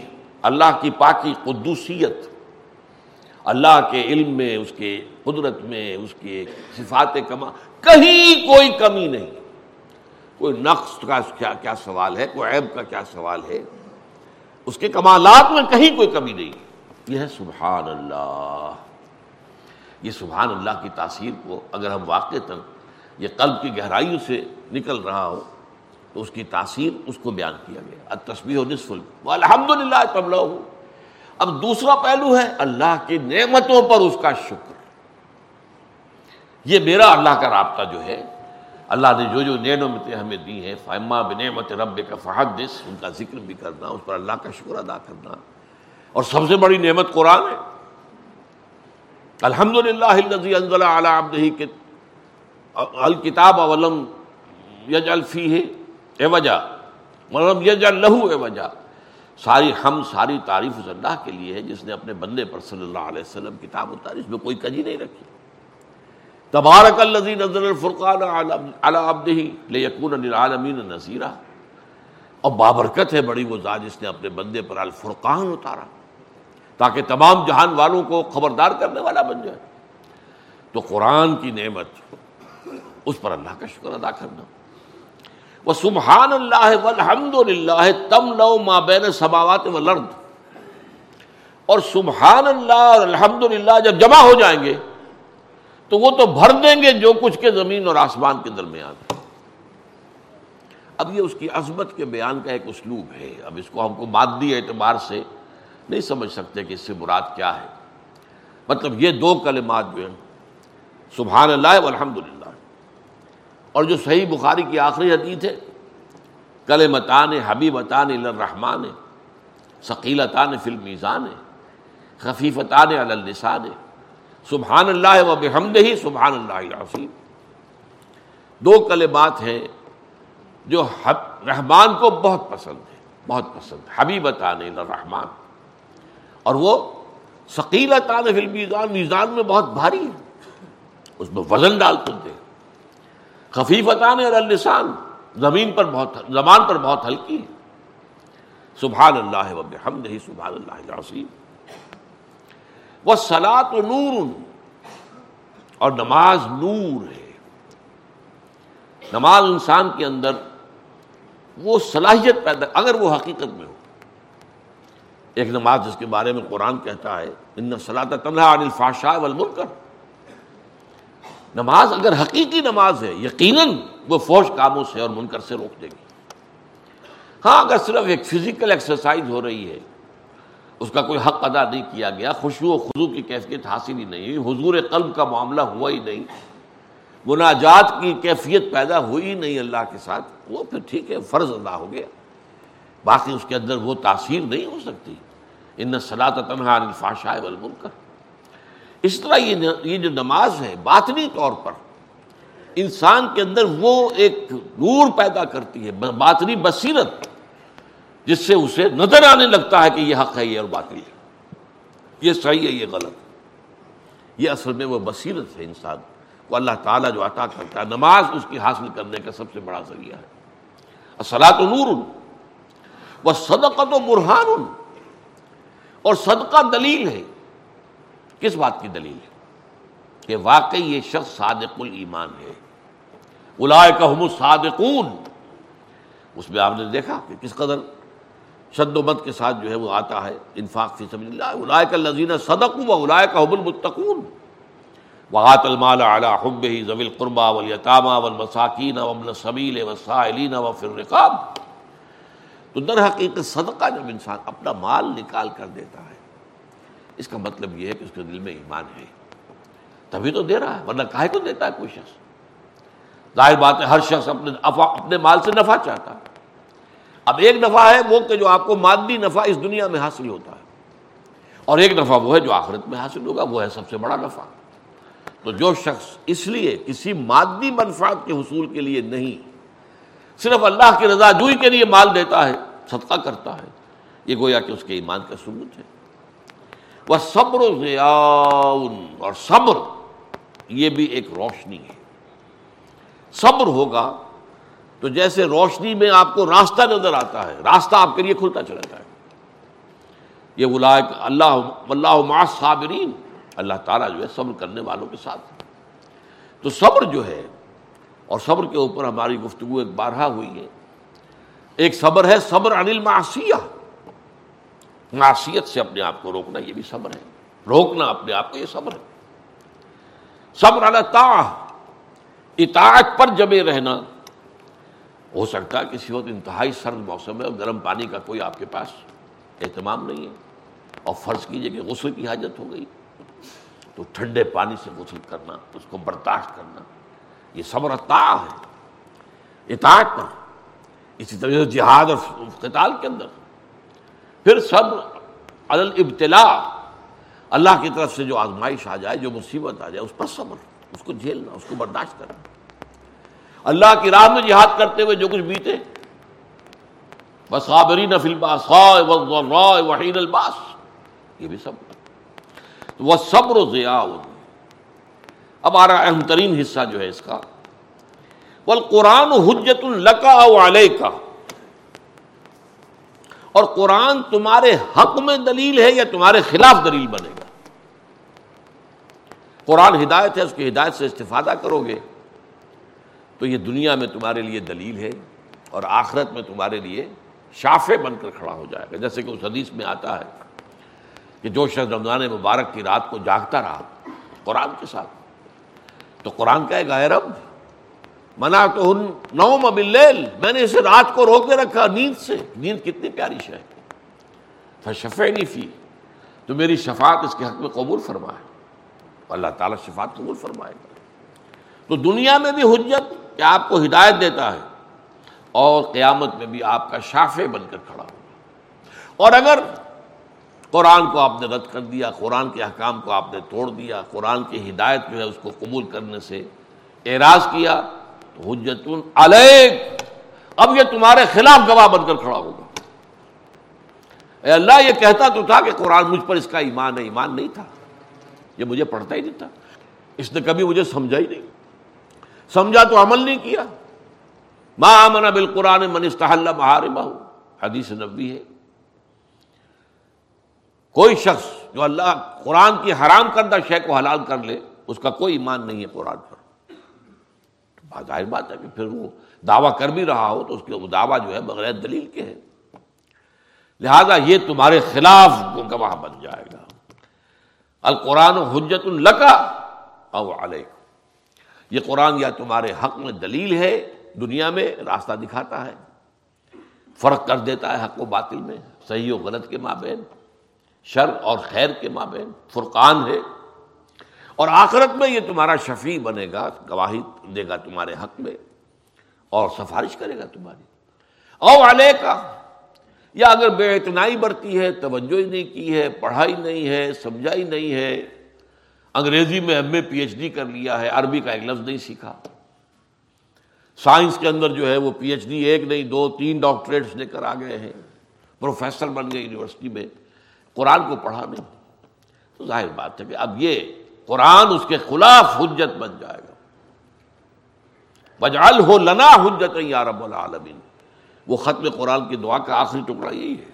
اللہ کی پاکی قدوسیت۔ اللہ کے علم میں، اس کے قدرت میں، اس کے صفات کما۔ کہیں کوئی کمی نہیں۔ کوئی نقص کا کیا کیا سوال ہے، کوئی عیب کا کیا سوال ہے؟ اس کے کمالات میں کہیں کوئی کمی نہیں۔ یہ ہے سبحان اللہ۔ یہ سبحان اللہ کی تاثیر کو اگر ہم واقع تن یہ قلب کی گہرائیوں سے نکل رہا ہو، تو اس کی تاثیر اس کو بیان کیا گیا۔ تصویر نصف الحمد للہ تبلا ہو اب دوسرا پہلو ہے اللہ کی نعمتوں پر اس کا شکر۔ یہ میرا اللہ کا رابطہ جو ہے اللہ نے جو جو نعمتیں ہمیں دی ہیں فہما بنعمت رب کا فحدث، ان کا ذکر بھی کرنا، اس پر اللہ کا شکر ادا کرنا۔ اور سب سے بڑی نعمت قرآن ہے۔ الحمد للہ الکتاب اولم یج الفی ہے اے وجہ ملم یج الہو اے وجہ۔ ساری ہم، ساری تعریف اس اللہ کے لیے ہے، جس نے اپنے بندے پر صلی اللہ علیہ وسلم کتاب اتاری اس میں کوئی کجی نہیں رکھی۔ تبارک الذی نزل الفرقان علی لیکون للعالمین نذیرا۔ اور بابرکت ہے بڑی وہ ذات جس نے اپنے بندے پر الفرقان اتارا۔ تاکہ تمام جہان والوں کو خبردار کرنے والا بن جائے۔ تو قرآن کی نعمت اس پر اللہ کا شکر ادا کرنا۔ وہ سبحان اللہ والحمد للہ تم لو ماں بین سماوات و لرد اور سبحان اللہ اور الحمد للہ جب جمع ہو جائیں گے تو وہ تو بھر دیں گے جو کچھ کے زمین اور آسمان کے درمیان اب یہ اس کی عظمت کے بیان کا ایک اسلوب ہے۔ اب اس کو ہم کو مادی اعتبار سے نہیں سمجھ سکتے کہ اس سے مراد کیا ہے۔ مطلب یہ دو کلمات جو ہیں، سبحان اللہ والحمد للہ۔ اور جو صحیح بخاری کی آخری حدیث ہے، کلمتان حبیبتان الرحمان ثقیلتان فی المیزان، خفیفتان علی اللسان۔ سبحان اللہ و بحمد ہی سبحان اللہ العظیم۔ دو کلمات ہیں جو رحمان کو بہت پسند ہے بہت پسند حبیبتان الرحمان اور وہ ثقیلتان فی المیزان، میزان میں بہت بھاری ہے اس میں وزن ڈالتے تھے خفیفتان اور السان زمین پر بہت زمان پر بہت ہلکی ہے سبحان اللہ و بحمد ہی سبحان اللہ العظیم۔ وہ سلاد و نور۔ اور نماز نور ہے۔ نماز انسان کے اندر وہ صلاحیت پیدا اگر وہ حقیقت میں ہو۔ ایک نماز جس کے بارے میں قرآن کہتا ہے ان سلاط تنہا عن الفاشا والمنکر نماز اگر حقیقی نماز ہے، یقیناً وہ فوج کاموں سے اور منکر سے روک دے گی۔ ہاں اگر صرف ایک فزیکل ایکسرسائز ہو رہی ہے اس کا کوئی حق ادا نہیں کیا گیا، خوشبو و خضو کی کیفیت حاصل ہی نہیں ہوئی، حضور قلب کا معاملہ ہوا ہی نہیں، مناجات کی کیفیت پیدا ہوئی نہیں اللہ کے ساتھ، وہ پھر ٹھیک ہے، فرض ادا ہو گیا۔ باقی اس کے اندر وہ تاثیر نہیں ہو سکتی۔ ان صلاح تنہا الفاشا والمنکر۔ اس طرح یہ جو نماز ہے، باطنی طور پر، انسان کے اندر وہ ایک نور پیدا کرتی ہے، باطنی بصیرت۔ جس سے اسے نظر آنے لگتا ہے کہ یہ حق ہے یہ اور باطل ہے۔ یہ صحیح ہے، یہ غلط یہ اصل میں وہ بصیرت ہے انسان۔ کو اللہ تعالیٰ جو عطا کرتا ہے، نماز اس کی حاصل کرنے کا سب سے بڑا ذریعہ ہے۔ سلاۃ نور۔ وہ صدقت و برہان اور صدقہ دلیل ہے۔ کس بات کی دلیل ہے؟ کہ واقعی یہ شخص صادق الایمان ہے۔ الائے کہ صادقون اس میں آپ نے دیکھا کہ کس قدر شد و مت کے ساتھ جو ہے وہ آتا ہے انفاق فی سبیل اللہ۔ الائے کا لذین صدق و الائے کا حب المتقون۔ وغات المال علی حب ہی ضوی القربہ ولیطامہ والمساکین وابن السبیل والسائلین وفی الرقاب۔ تو در حقیقت صدقہ جب انسان اپنا مال نکال کر دیتا ہے، اس کا مطلب یہ ہے کہ اس کے دل میں ایمان ہے۔ تبھی تو دے رہا ہے، ورنہ کہے کو دیتا ہے کوئی شخص؟ ظاہر بات ہے ہر شخص اپنے اپنے مال سے نفع چاہتا ہے۔ اب ایک نفع ہے وہ کہ جو آپ کو مادی نفع اس دنیا میں حاصل ہوتا ہے۔ اور ایک نفع وہ ہے جو آخرت میں حاصل ہوگا، وہ ہے سب سے بڑا نفع۔ تو جو شخص اس لیے کسی مادی منفعت کے حصول کے لیے نہیں، صرف اللہ کی رضا جوئی کے لیے مال دیتا ہے، صدقہ کرتا ہے، یہ گویا کہ اس کے ایمان کا ثبوت ہے۔ وہ صبر و ضیاء، اور صبر یہ بھی ایک روشنی ہے۔ صبر ہوگا تو جیسے روشنی میں آپ کو راستہ نظر آتا ہے، راستہ آپ کے لیے کھلتا چلا جائے یہ اللہ اللہ صابرین اللہ تعالیٰ جو ہے صبر کرنے والوں کے ساتھ۔ تو صبر جو ہے، اور صبر کے اوپر ہماری گفتگو ایک بارہا ہوئی ہے۔ ایک صبر ہے صبر انل معاشیہ معاشیت سے اپنے آپ کو روکنا، یہ بھی صبر ہے۔ روکنا اپنے آپ کو، یہ صبر ہے۔ صبر اللہ اطاعت پر جمے رہنا۔ ہو سکتا ہے کسی وقت انتہائی سرد موسم ہے اور گرم پانی کا کوئی آپ کے پاس اہتمام نہیں ہے اور فرض کیجیے کہ غسل کی حاجت ہو گئی تو ٹھنڈے پانی سے غسل کرنا، اس کو برداشت کرنا، یہ صبر اطاع ہے، اطاعت پر۔ اسی طرح سے جہاد اور قتال کے اندر۔ پھر صبر الابتلا اللہ کی طرف سے جو آزمائش آ جائے، جو مصیبت آ جائے، اس پر صبر، اس کو جھیلنا، اس کو برداشت کرنا۔ اللہ کی راہ میں جہاد کرتے ہوئے جو کچھ بیتے۔ بس الباس وحین الباس یہ بھی صبر۔ وہ صبر و ضیاء اب آ رہا اہم ترین حصہ جو ہے اس کا۔ وہ قرآن حجت القا علیہ کا اور قرآن تمہارے حق میں دلیل ہے یا تمہارے خلاف دلیل بنے گا؟ قرآن ہدایت ہے، اس کی ہدایت سے استفادہ کرو گے۔ تو یہ دنیا میں تمہارے لیے دلیل ہے اور آخرت میں تمہارے لیے شافے بن کر کھڑا ہو جائے گا۔ جیسے کہ اس حدیث میں آتا ہے کہ جو شخص رمضان مبارک کی رات کو جاگتا رہا قرآن کے ساتھ۔ تو قرآن کہے گا رب منا تو نو مبل میں نے اسے رات کو روک کے رکھا نیند سے۔ نیند کتنی پیاری شے شفے نہیں فی، تو میری شفاعت اس کے حق میں قبول فرمائے۔ اللہ تعالیٰ شفاعت قبول فرمائے گا۔ تو دنیا میں بھی حجت کہ آپ کو ہدایت دیتا ہے اور قیامت میں بھی آپ کا شافے بن کر کھڑا ہوگا۔ اور اگر قرآن کو آپ نے رد کر دیا، قرآن کے احکام کو آپ نے توڑ دیا، قرآن کی ہدایت جو ہے اس کو قبول کرنے سے اعراض کیا، تو حجت علیک۔ اب یہ تمہارے خلاف گواہ بن کر کھڑا ہوگا۔ اے اللہ، یہ کہتا تو تھا کہ قرآن مجھ پر اس کا ایمان ہے، ایمان نہیں تھا۔ یہ مجھے پڑھتا ہی نہیں تھا۔ اس نے کبھی مجھے سمجھا ہی نہیں۔ سمجھا تو عمل نہیں کیا۔ ماں امن بال قرآن منستحل بہار بہو حدیث نبی ہے۔ کوئی شخص جو اللہ قرآن کی حرام کردہ شے کو حلال کر لے، اس کا کوئی ایمان نہیں ہے قرآن پر۔ ظاہر بات ہے کہ پھر وہ دعویٰ کر بھی رہا ہو تو اس کے دعویٰ جو ہے بغیر دلیل کے ہے۔ لہذا یہ تمہارے خلاف گواہ بن جائے گا۔ القرآن حجت القا او علیہ یہ قرآن یا تمہارے حق میں دلیل ہے، دنیا میں راستہ دکھاتا ہے۔ فرق کر دیتا ہے حق و باطل میں، صحیح و غلط کے مابین، شر اور خیر کے مابین، فرقان ہے۔ اور آخرت میں یہ تمہارا شفیع بنے گا، گواہی دے گا تمہارے حق میں اور سفارش کرے گا تمہاری۔ او علیہ کا یا اگر بے اعتنائی برتی ہے، توجہ ہی نہیں کی ہے، پڑھائی نہیں ہے، سمجھائی نہیں ہے انگریزی میں M A P H D کر لیا ہے، عربی کا ایک لفظ نہیں سیکھا۔ سائنس کے اندر جو ہے وہ پی ایچ ڈی ایک نہیں، دو، تین ڈاکٹریٹس لے کر آ گئے ہیں۔ پروفیسر بن گئے یونیورسٹی میں، قرآن کو پڑھا نہیں۔ تو ظاہر بات ہے کہ اب یہ قرآن اس کے خلاف حجت بن جائے گا۔ بجال ہو لنا حجت یا رب العالمین۔ وہ ختم قرآن کی دعا کا آخری ٹکڑا یہی ہے۔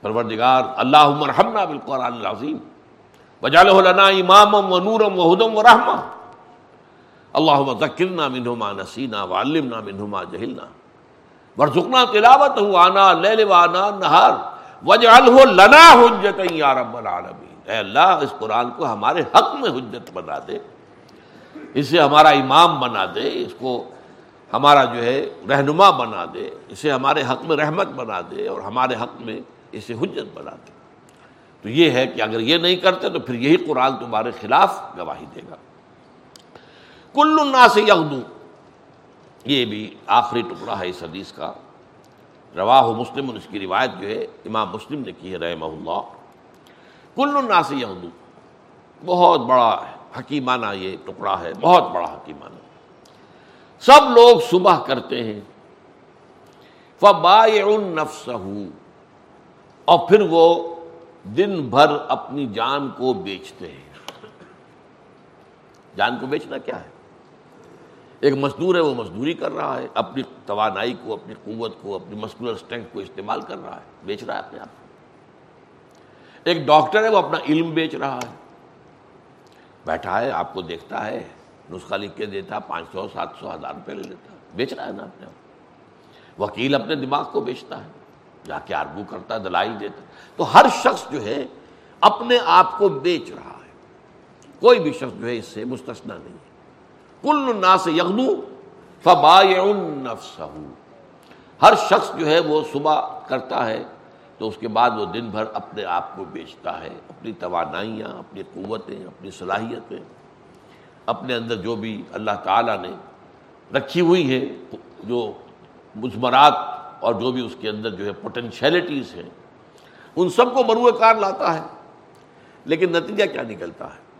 پروردگار اللہ مرحمنا بالقرآن العظیم۔ بجال لنا امام و نورم و ہدم و رحمہ اللہ ذکرنا منہما نسینا وعلمنا منہما جہلنا ورزقنا تلاوت ہو آنا لیل و آنا نہار وجعلہ لنا حجت یا رب العالمین اے اللہ، اس قرآن کو ہمارے حق میں حجت بنا دے. اسے ہمارا امام بنا دے. اس کو ہمارا جو ہے رہنما بنا دے. اسے ہمارے حق میں رحمت بنا دے اور ہمارے حق میں اسے حجت بنا دے. تو یہ ہے کہ اگر یہ نہیں کرتے تو پھر یہی قرآن تمہارے خلاف گواہی دے گا۔ کل الناس یغدو، یہ بھی آخری ٹکڑا ہے اس حدیث کا۔ رواہ مسلم اس کی روایت جو ہے امام مسلم نے کی ہے رحمہ اللہ۔ کل الناس یغدو، بہت بڑا حکیمانہ یہ ٹکڑا ہے، بہت بڑا حکیمانہ۔ سب لوگ صبح کرتے ہیں۔ نفس اور پھر وہ دن بھر اپنی جان کو بیچتے ہیں۔ جان کو بیچنا کیا ہے؟ ایک مزدور ہے، وہ مزدوری کر رہا ہے، اپنی توانائی کو، اپنی قوت کو، اپنی مسکولر اسٹرینتھ کو استعمال کر رہا ہے۔ بیچ رہا ہے اپنے آپ ایک ڈاکٹر ہے، وہ اپنا علم بیچ رہا ہے۔ بیٹھا ہے، آپ کو دیکھتا ہے، نسخہ لکھ کے دیتا، پانچ سو، سات سو، ہزار روپے لے لیتا۔ بیچ رہا ہے نا اپنے آپ وکیل اپنے دماغ کو بیچتا ہے۔ جا کے آرگو کرتا ہے دلائی دیتا۔ تو ہر شخص جو ہے اپنے آپ کو بیچ رہا ہے۔ کوئی بھی شخص جو ہے اس سے مستثنا نہیں کل نا سے یغنو فبا ہر شخص جو ہے وہ صبح کرتا ہے تو اس کے بعد وہ دن بھر اپنے آپ کو بیچتا ہے، اپنی توانائیاں، اپنی قوتیں، اپنی صلاحیتیں۔ اپنے اندر جو بھی اللہ تعالیٰ نے رکھی ہوئی ہے جو مجمرات اور جو بھی اس کے اندر جو ہے پوٹینشیلٹیز ہیں ان سب کو مروع کار لاتا ہے۔ لیکن نتیجہ کیا نکلتا ہے؟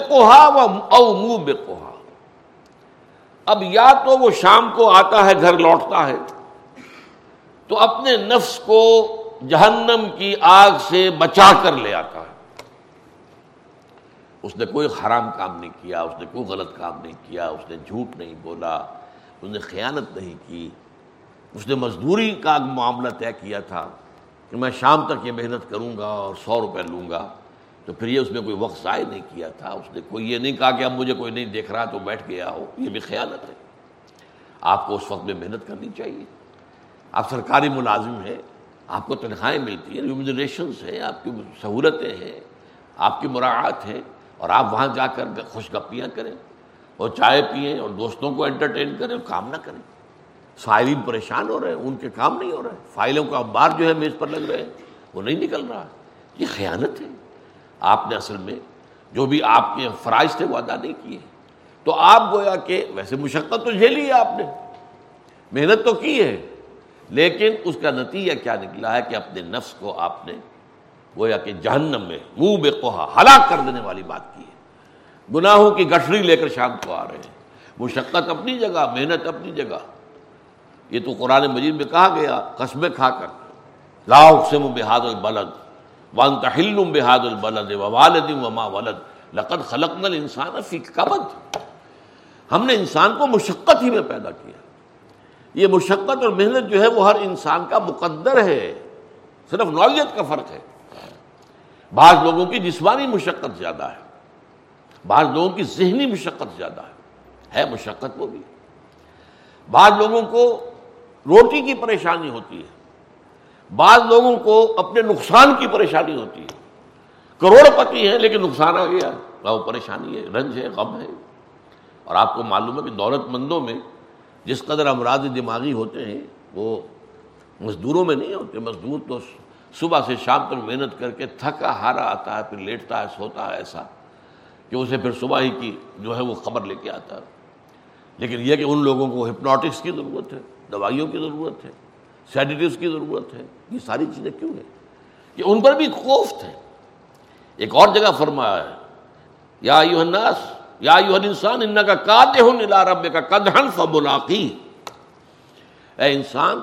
کوہا او منہ بے کوہا اب یا تو وہ شام کو آتا ہے، گھر لوٹتا ہے۔ تو اپنے نفس کو جہنم کی آگ سے بچا کر لے آتا ہے۔ اس نے کوئی حرام کام نہیں کیا، اس نے کوئی غلط کام نہیں کیا، اس نے جھوٹ نہیں بولا، اس نے خیانت نہیں کی۔ اس نے مزدوری کا معاملہ طے کیا تھا۔ کہ میں شام تک یہ محنت کروں گا اور سو روپے لوں گا۔ تو پھر یہ اس نے کوئی وقت ضائع نہیں کیا تھا۔ اس نے کوئی یہ نہیں کہا کہ اب مجھے کوئی نہیں دیکھ رہا تو بیٹھ گیا ہو۔ یہ بھی خیانت ہے آپ کو اس وقت میں محنت کرنی چاہیے۔ آپ سرکاری ملازم ہیں۔ آپ کو تنخواہیں ملتی ہیں۔ ریمونریشنس ہیں۔ آپ کی سہولتیں ہیں۔ آپ کی مراعات ہیں۔ اور آپ وہاں جا کر خوش گپیاں کریں۔ اور چائے پئیں اور دوستوں کو انٹرٹین کریں اور کام نہ کریں۔ فائلین پریشان ہو رہے ہیں، ان کے کام نہیں ہو رہے۔ ہیں فائلوں کا بار جو ہے میز پر لگ رہے ہیں، وہ نہیں نکل رہا۔ یہ خیانت ہے۔ آپ نے اصل میں جو بھی آپ کے فرائض تھے، وہ ادا نہیں کیے۔ تو آپ گویا کہ ویسے مشقت تو جھیلی ہے آپ نے۔ محنت تو کی ہے۔ لیکن اس کا نتیجہ کیا نکلا ہے کہ اپنے نفس کو آپ نے گویا کہ جہنم میں منہ بے کوہا ہلاک کر دینے والی بات کی ہے۔ گناہوں کی گٹھڑی لے کر شام کو آ رہے ہیں۔ مشقت اپنی جگہ، محنت اپنی جگہ۔ یہ تو قرآن مجید میں کہا گیا قصبے کھا کر۔ لا اقسم بحاد البلد وان تحل بحاد البلد ووالد وما ولد۔ لقد خلقنا الانسان فی کبد ہم نے انسان کو مشقت ہی میں پیدا کیا۔ یہ مشقت اور محنت جو ہے وہ ہر انسان کا مقدر ہے۔ صرف نوعیت کا فرق ہے۔ بعض لوگوں کی جسمانی مشقت زیادہ ہے۔ بعض لوگوں کی ذہنی مشقت زیادہ ہے۔ ہے مشقت وہ بھی۔ بعض لوگوں کو روٹی کی پریشانی ہوتی ہے۔ بعض لوگوں کو اپنے نقصان کی پریشانی ہوتی ہے۔ کروڑ پتی ہیں لیکن نقصان آ گیا۔ وہ پریشانی ہے، رنج ہے، غم ہے۔ اور آپ کو معلوم ہے کہ دولت مندوں میں جس قدر امراض دماغی ہوتے ہیں، وہ مزدوروں میں نہیں ہوتے۔ مزدور تو صبح سے شام تک محنت کر کے تھکا ہارا آتا ہے، پھر لیٹتا ہے، سوتا ہے ایسا کہ اسے پھر صبح ہی کی جو ہے وہ خبر لے کے آتا ہے۔ لیکن یہ کہ ان لوگوں کو ہپنوٹکس کی ضرورت ہے۔ دوائیوں کی ضرورت ہے سیڈیٹیوس کی ضرورت ہے، یہ ساری چیزیں کیوں ہیں؟ کہ ان پر بھی خوف تھے۔ ایک اور جگہ فرمایا ہے، یا یو الناس، یا یو انسان ان کا کاتے ہوں نلا رب کا کدہن فبلاقی اے انسان،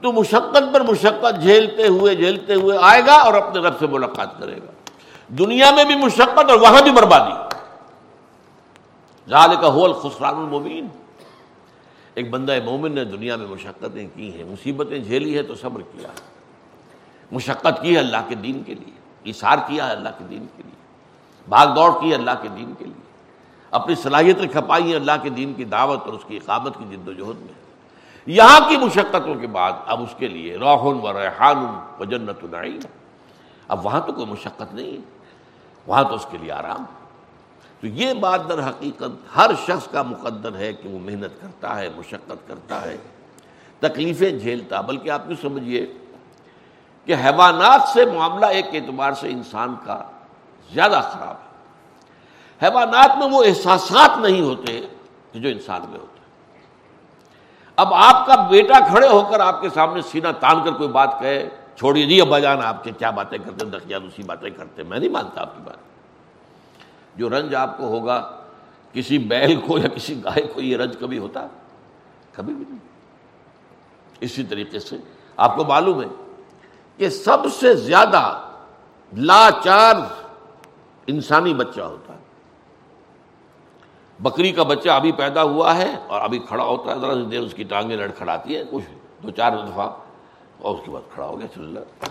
تو مشقت پر مشقت جھیلتے ہوئے جھیلتے ہوئے آئے گا اور اپنے رب سے ملاقات کرے گا۔ دنیا میں بھی مشقت اور وہاں بھی بربادی۔ ظال کا ہول خسران المبین۔ ایک بندہ مومن نے دنیا میں مشقتیں کی ہیں، مصیبتیں جھیلی ہے تو صبر کیا مشقت کی ہے اللہ کے دین کے لیے اشار کیا ہے اللہ کے دین کے لیے۔ بھاگ دوڑ کی ہے اللہ کے دین کے لیے۔ اپنی صلاحیتیں کھپائی ہیں اللہ کے دین کی دعوت اور اس کی اقامت کی جد و جہد میں۔ یہاں کی مشقتوں کے بعد اب اس کے لیے روحن و ریحان و جنت العین اب وہاں تو کوئی مشقت نہیں ہے، وہاں تو اس کے لیے آرام۔ تو یہ بات در حقیقت ہر شخص کا مقدر ہے کہ وہ محنت کرتا ہے، مشقت کرتا ہے، تکلیفیں جھیلتا بلکہ آپ یوں سمجھیے کہ حیوانات سے معاملہ ایک اعتبار سے انسان کا زیادہ خراب ہے۔ حیوانات میں وہ احساسات نہیں ہوتے کہ جو انسان میں ہوتے اب آپ کا بیٹا کھڑے ہو کر آپ کے سامنے سینہ تان کر کوئی بات کہے، چھوڑیے جی ابا جان، آپ کے کیا باتیں کرتے دقیان اسی باتیں کرتے میں نہیں مانتا آپ کی بات۔ جو رنج آپ کو ہوگا، کسی بیل کو یا کسی گائے کو یہ رنج کبھی ہوتا؟ کبھی بھی نہیں۔ اسی طریقے سے آپ کو معلوم ہے کہ سب سے زیادہ لاچار انسانی بچہ ہوتا ہے۔ بکری کا بچہ ابھی پیدا ہوا ہے اور ابھی کھڑا ہوتا ہے، ذرا سی دیر اس کی ٹانگیں لڑ کھڑاتی ہے کچھ دو چار دفعہ اور اس کے بعد کھڑا ہو گیا، چل رہا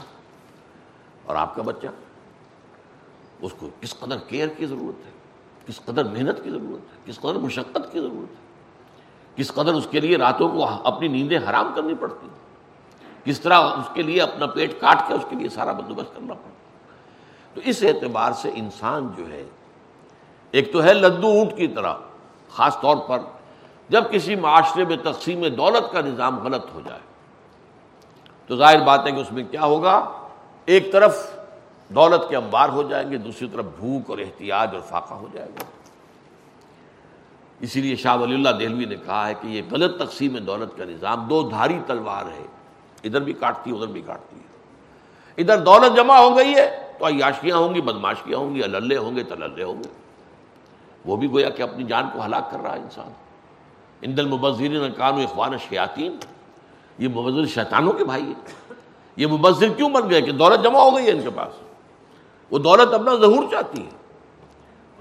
اور آپ کا بچہ؟ اس کو کس قدر کیئر کی ضرورت ہے؟ کس قدر محنت کی ضرورت ہے؟ کس قدر مشقت کی ضرورت ہے؟ کس قدر اس کے لیے راتوں کو اپنی نیندیں حرام کرنی پڑتی کس طرح اس کے لیے اپنا پیٹ کاٹ کے اس کے لیے سارا بندوبست کرنا پڑتا تو اس اعتبار سے انسان جو ہے، ایک تو ہے لدو اونٹ کی طرح، خاص طور پر جب کسی معاشرے میں تقسیم دولت کا نظام غلط ہو جائے، تو ظاہر بات ہے کہ اس میں کیا ہوگا؟ ایک طرف دولت کے انبار ہو جائیں گے، دوسری طرف بھوک اور احتیاط اور فاقہ ہو جائے گا۔ اسی لیے شاہ ولی اللہ دہلوی نے کہا ہے کہ یہ غلط تقسیم دولت کا نظام دو دھاری تلوار ہے۔ ادھر بھی کاٹتی ہے ادھر بھی کاٹتی۔ ہے ادھر دولت جمع ہو گئی ہے تو عیاشیاں ہوں گی بدماشیاں ہوں گی اللہ ہوں گے تللے ہوں گے۔ وہ بھی گویا کہ اپنی جان کو ہلاک کر رہا ہے انسان۔ ان دل مبذرین کانو اخوان شیاطین یہ مبذر شیطانوں کے بھائی ہیں۔ یہ مبذر کیوں بن گئے کہ دولت جمع ہو گئی ہے ان کے پاس؟ وہ دولت اپنا ظہور چاہتی ہے۔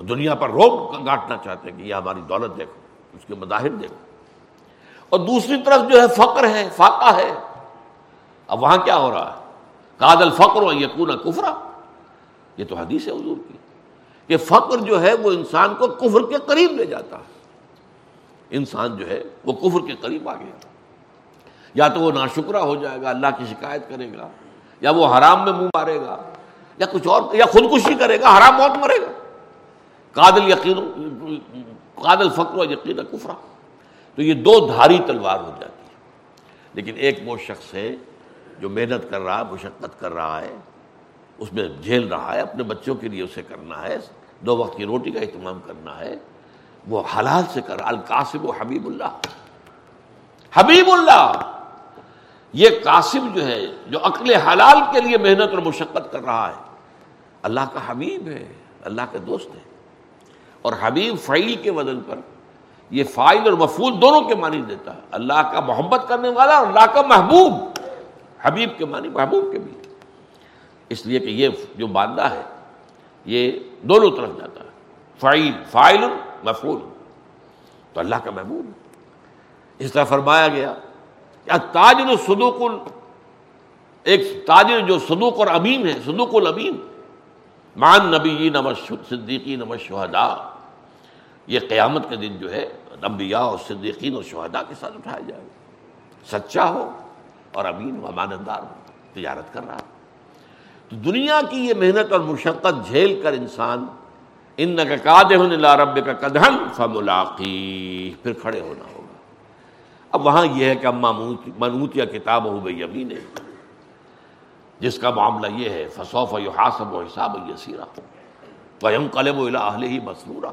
دنیا پر روک گاٹنا چاہتے ہیں کہ یہ ہماری دولت دیکھو، اس کے مظاہر دیکھو۔ اور دوسری طرف جو ہے، فقر ہے، فاقہ ہے۔ اب وہاں کیا ہو رہا ہے؟ کادل فقر و یقون کفرا یہ تو حدیث ہے حضور کی۔ کہ فقر جو ہے، وہ انسان کو کفر کے قریب لے جاتا ہے۔ انسان جو ہے، وہ کفر کے قریب آ گیا یا تو وہ ناشکرہ ہو جائے گا، اللہ کی شکایت کرے گا، یا وہ حرام میں منہ مارے گا۔ یا کچھ اور یا خودکشی کرے گا، حرام موت مرے گا۔ قادل یقین قادل فکر و یقین کفرا۔ تو یہ دو دھاری تلوار ہو جاتی ہے۔ لیکن ایک وہ شخص ہے جو محنت کر رہا ہے، مشقت کر رہا ہے، اس میں جھیل رہا ہے، اپنے بچوں کے لیے اسے کرنا ہے، دو وقت کی روٹی کا اہتمام کرنا ہے۔ وہ حلال سے کر رہا القاسم و حبیب اللہ۔ حبیب اللہ! یہ قاسم جو ہے، جو عقل حلال کے لیے محنت اور مشقت کر رہا ہے، اللہ کا حبیب ہے، اللہ کا دوست ہے۔ اور حبیب فعیل کے وزن پر یہ فائل اور مفول دونوں کے معنی دیتا ہے۔ اللہ کا محبت کرنے والا اور اللہ کا محبوب، حبیب کے معنی محبوب کے بھی۔ اس لیے کہ یہ جو باندھا ہے، یہ دونوں طرف جاتا ہے۔ فائل فائل مفول تو اللہ کا محبوب۔ اس طرح فرمایا گیا تاجر صدوق ایک تاجر جو صدوق اور امین ہے، صدوق الامین مان نبی نمش صدیقی نمش شہدا یہ قیامت کے دن جو ہے، انبیاء اور صدیقین اور شہداء کے ساتھ اٹھایا جائے گا۔ سچا ہو اور امین و امانتدار ہو، تجارت کر رہا تو دنیا کی یہ محنت اور مشقت جھیل کر انسان ان کا رب کا کدھن فملاقی، پھر کھڑے ہونا ہوگا۔ اب وہاں یہ ہے کہ اما منوت یا کتاب ہو گئی امین ہے جس کا معاملہ یہ ہے فصوف و حاصب و حساب یسیرا ویم قلب و اہل ہی مسرورہ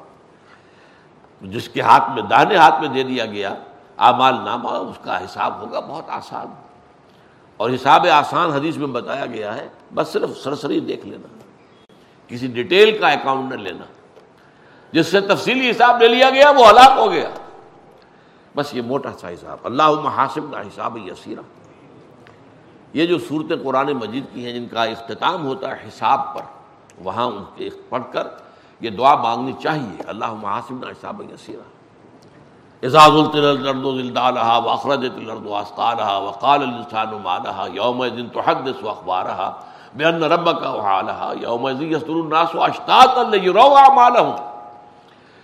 جس کے ہاتھ میں داہنے ہاتھ میں دے دیا گیا، اعمال نامہ، اس کا حساب ہوگا بہت آسان۔ اور حساب آسان حدیث میں بتایا گیا ہے، بس صرف سرسری دیکھ لینا۔ کسی ڈیٹیل کا اکاؤنٹ نہ لینا۔ جس سے تفصیلی حساب لے لیا گیا، وہ ہلاک ہو گیا۔ بس یہ موٹا سا حساب۔ اللہ محاسب کا حساب یسیرہ۔ یہ جو صورتیں قرآن مجید کی ہیں جن کا اختتام ہوتا ہے حساب پر، وہاں ان کے پڑھ کر یہ دعا مانگنی چاہیے۔ اللہ محاسب حساب یسیرہ۔ اعزاز الطرد الدالحا وخرجت الرد واسقارہ وقال السان مالحا یوم دن تو و اخبارہ بے ان رب کا وحالہ یوم الناس و اشتاط اللہ یرو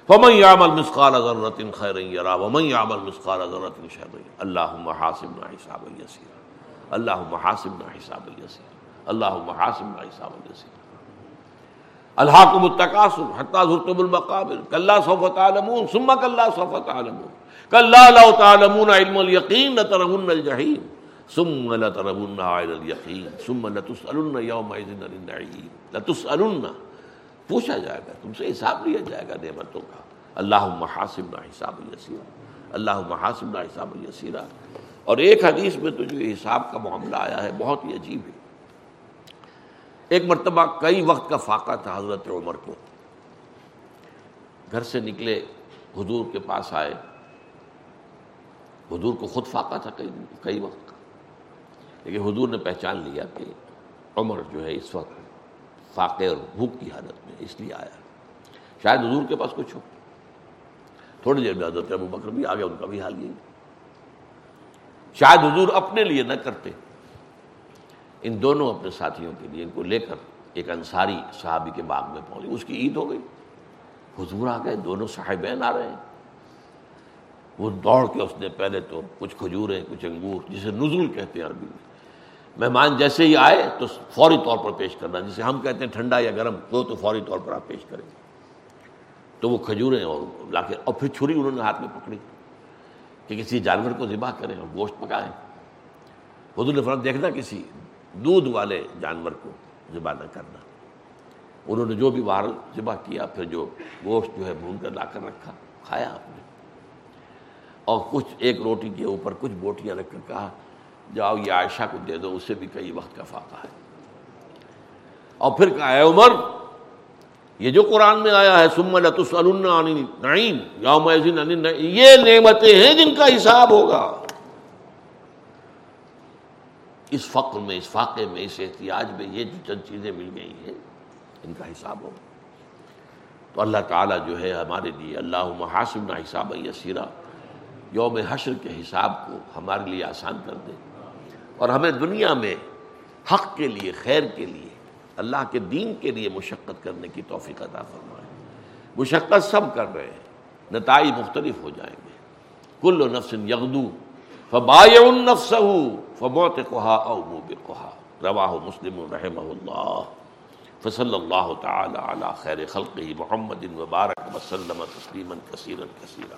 فمن يعمل مثقال ذرة خيرا يرى ومن يعمل مثقال ذرة شرا اللهم حاسبنا حسابا يسيرا اللهم حاسبنا حسابا يسيرا اللهم حاسبنا حسابا يسيرا الحاکم التقاصر حتى زرتم المقابر كلا سوف تعلمون ثم كلا سوف تعلمون كلا لو تعلمون علم اليقين لترون الجحيم ثم لترون عين اليقين ثم لتسألن يومئذ عن النعيم لتسألن پوچھا جائے گا، تم سے حساب لیا جائے گا نعمتوں کا۔ اللہم حاسبنا حساب یسیرا۔ اللہم حاسبنا حساب یسیرا۔ اور ایک حدیث میں تو جو حساب کا معاملہ آیا ہے، بہت ہی عجیب ہے۔ ایک مرتبہ کئی وقت کا فاقہ تھا حضرت عمر کو۔ گھر سے نکلے، حضور کے پاس آئے۔ حضور کو خود فاقہ تھا کئی کئی وقت کا۔ لیکن حضور نے پہچان لیا کہ عمر جو ہے اس وقت فاقے اور بھوک کی حالت میں، اس لیے آیا۔ شاید حضور کے پاس کچھ ہو۔ تھوڑی دیر میں حضرت ابو بکر بھی آ گیا ان کا بھی حال یہی۔ شاید حضور اپنے لیے نہ کرتے۔ ان دونوں اپنے ساتھیوں کے لیے ان کو لے کر ایک انصاری صحابی کے باغ میں پہنچے۔ اس کی عید ہو گئی۔ حضور آ گئے، دونوں صاحبین آ رہے ہیں۔ وہ دوڑ کے اس نے پہلے تو کچھ کھجوریں، کچھ انگور، جسے نزول کہتے ہیں عربی میں مہمان جیسے ہی آئے تو فوری طور پر پیش کرنا، جسے ہم کہتے ہیں ٹھنڈا یا گرم، وہ تو فوری طور پر آپ پیش کریں تو وہ کھجوریں اور لا کے، اور پھر چھری انہوں نے ہاتھ میں پکڑی کہ کسی جانور کو ذبح کریں اور گوشت پکائیں۔ حضور نے فرق دیکھنا کسی دودھ والے جانور کو ذبح نہ کرنا۔ انہوں نے جو بھی باہر ذبح کیا، پھر جو گوشت جو ہے بھون کر لا کر رکھا، کھایا آپ نے۔ اور کچھ ایک روٹی کے اوپر کچھ بوٹیاں رکھ کر کہا جاؤ، یہ عائشہ کو دے دو، اسے بھی کئی وقت کا فاقہ ہے۔ اور پھر کہا، اے عمر، یہ جو قرآن میں آیا ہے سم نعیم یوم یہ نعمتیں ہیں جن کا حساب ہوگا۔ اس فقر میں، اس فاقے میں، اس احتیاج میں یہ جو چند چیزیں مل گئی ہیں، ان کا حساب ہو تو اللہ تعالیٰ جو ہے ہمارے لیے اللہ محاسب نہ حساب یسیرہ یوم حشر کے حساب کو ہمارے لیے آسان کر دے۔ اور ہمیں دنیا میں حق کے لیے، خیر کے لیے، اللہ کے دین کے لیے مشقت کرنے کی توفیق عطا فرمائے۔ مشقت سب کر رہے ہیں، نتائج مختلف ہو جائیں گے۔ کل نفس یغدو فباع النفس فموت کوہا او موب کوہا روا مسلم رحم اللہ۔ فصل اللہ تعالی علی خیر خلقہ محمد وبارک وسلم تسلیما کثیرا کثیرا۔